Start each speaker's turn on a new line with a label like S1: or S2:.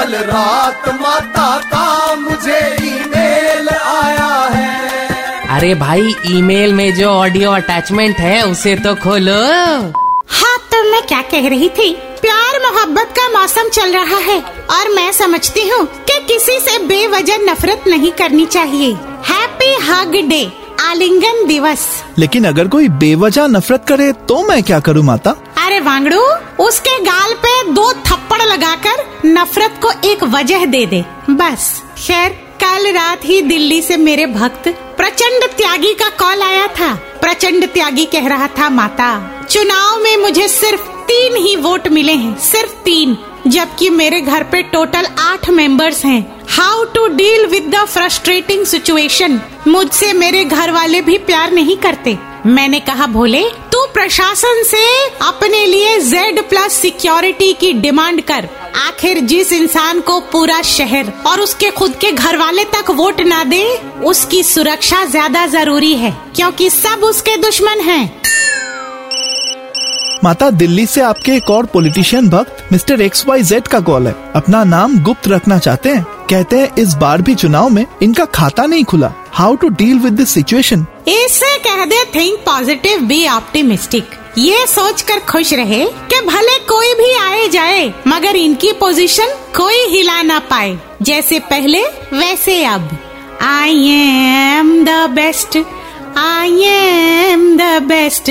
S1: कल रात माता का मुझे ईमेल आया है।
S2: अरे भाई ईमेल में जो ऑडियो अटैचमेंट है उसे तो खोलो।
S3: हाँ तो मैं क्या कह रही थी? प्यार मोहब्बत का मौसम चल रहा है और मैं समझती हूँ कि किसी से बेवजह नफरत नहीं करनी चाहिए। हैप्पी हग डे आलिंगन दिवस।
S4: लेकिन अगर कोई बेवजह नफरत करे तो मैं क्या करूँ माता?
S3: अरे वांगड़ू उसके गाल पे दो थप्पड़ लगाकर नफरत को एक वजह दे दे। बस। खैर, कल रात ही दिल्ली से मेरे भक्त प्रचंड त्यागी का कॉल आया था। प्रचंड त्यागी कह रहा था, माता, चुनाव में मुझे सिर्फ़ तीन ही वोट मिले हैं, सिर्फ़ तीन, जबकि मेरे घर पे टोटल आठ मेंबर्स हैं। How to deal with the frustrating situation मुझसे मेरे घर वाले भी प्यार नहीं करते। मैंने कहा, भोले, तू प्रशासन से अपने लिए जेड प्लस सिक्योरिटी की डिमांड कर। आखिर जिस इंसान को पूरा शहर और उसके खुद के घर वाले तक वोट ना दे, उसकी सुरक्षा ज़्यादा ज़रूरी है, क्योंकि सब उसके दुश्मन हैं।
S4: माता, दिल्ली से आपके एक और पॉलिटिशियन भक्त, मिस्टर एक्स वाई जेड का कॉल है। अपना नाम गुप्त रखना चाहते हैं? कहते हैं, इस बार भी चुनाव में इनका खाता नहीं खुला। How to deal with this situation
S3: इससे कह दे थिंक पॉजिटिव बी ऑप्टिमिस्टिक ये सोच कर खुश रहे कि भले कोई भी आए जाए, मगर इनकी पोजीशन कोई हिला ना पाए। जैसे पहले, वैसे अब। I am the best I am the best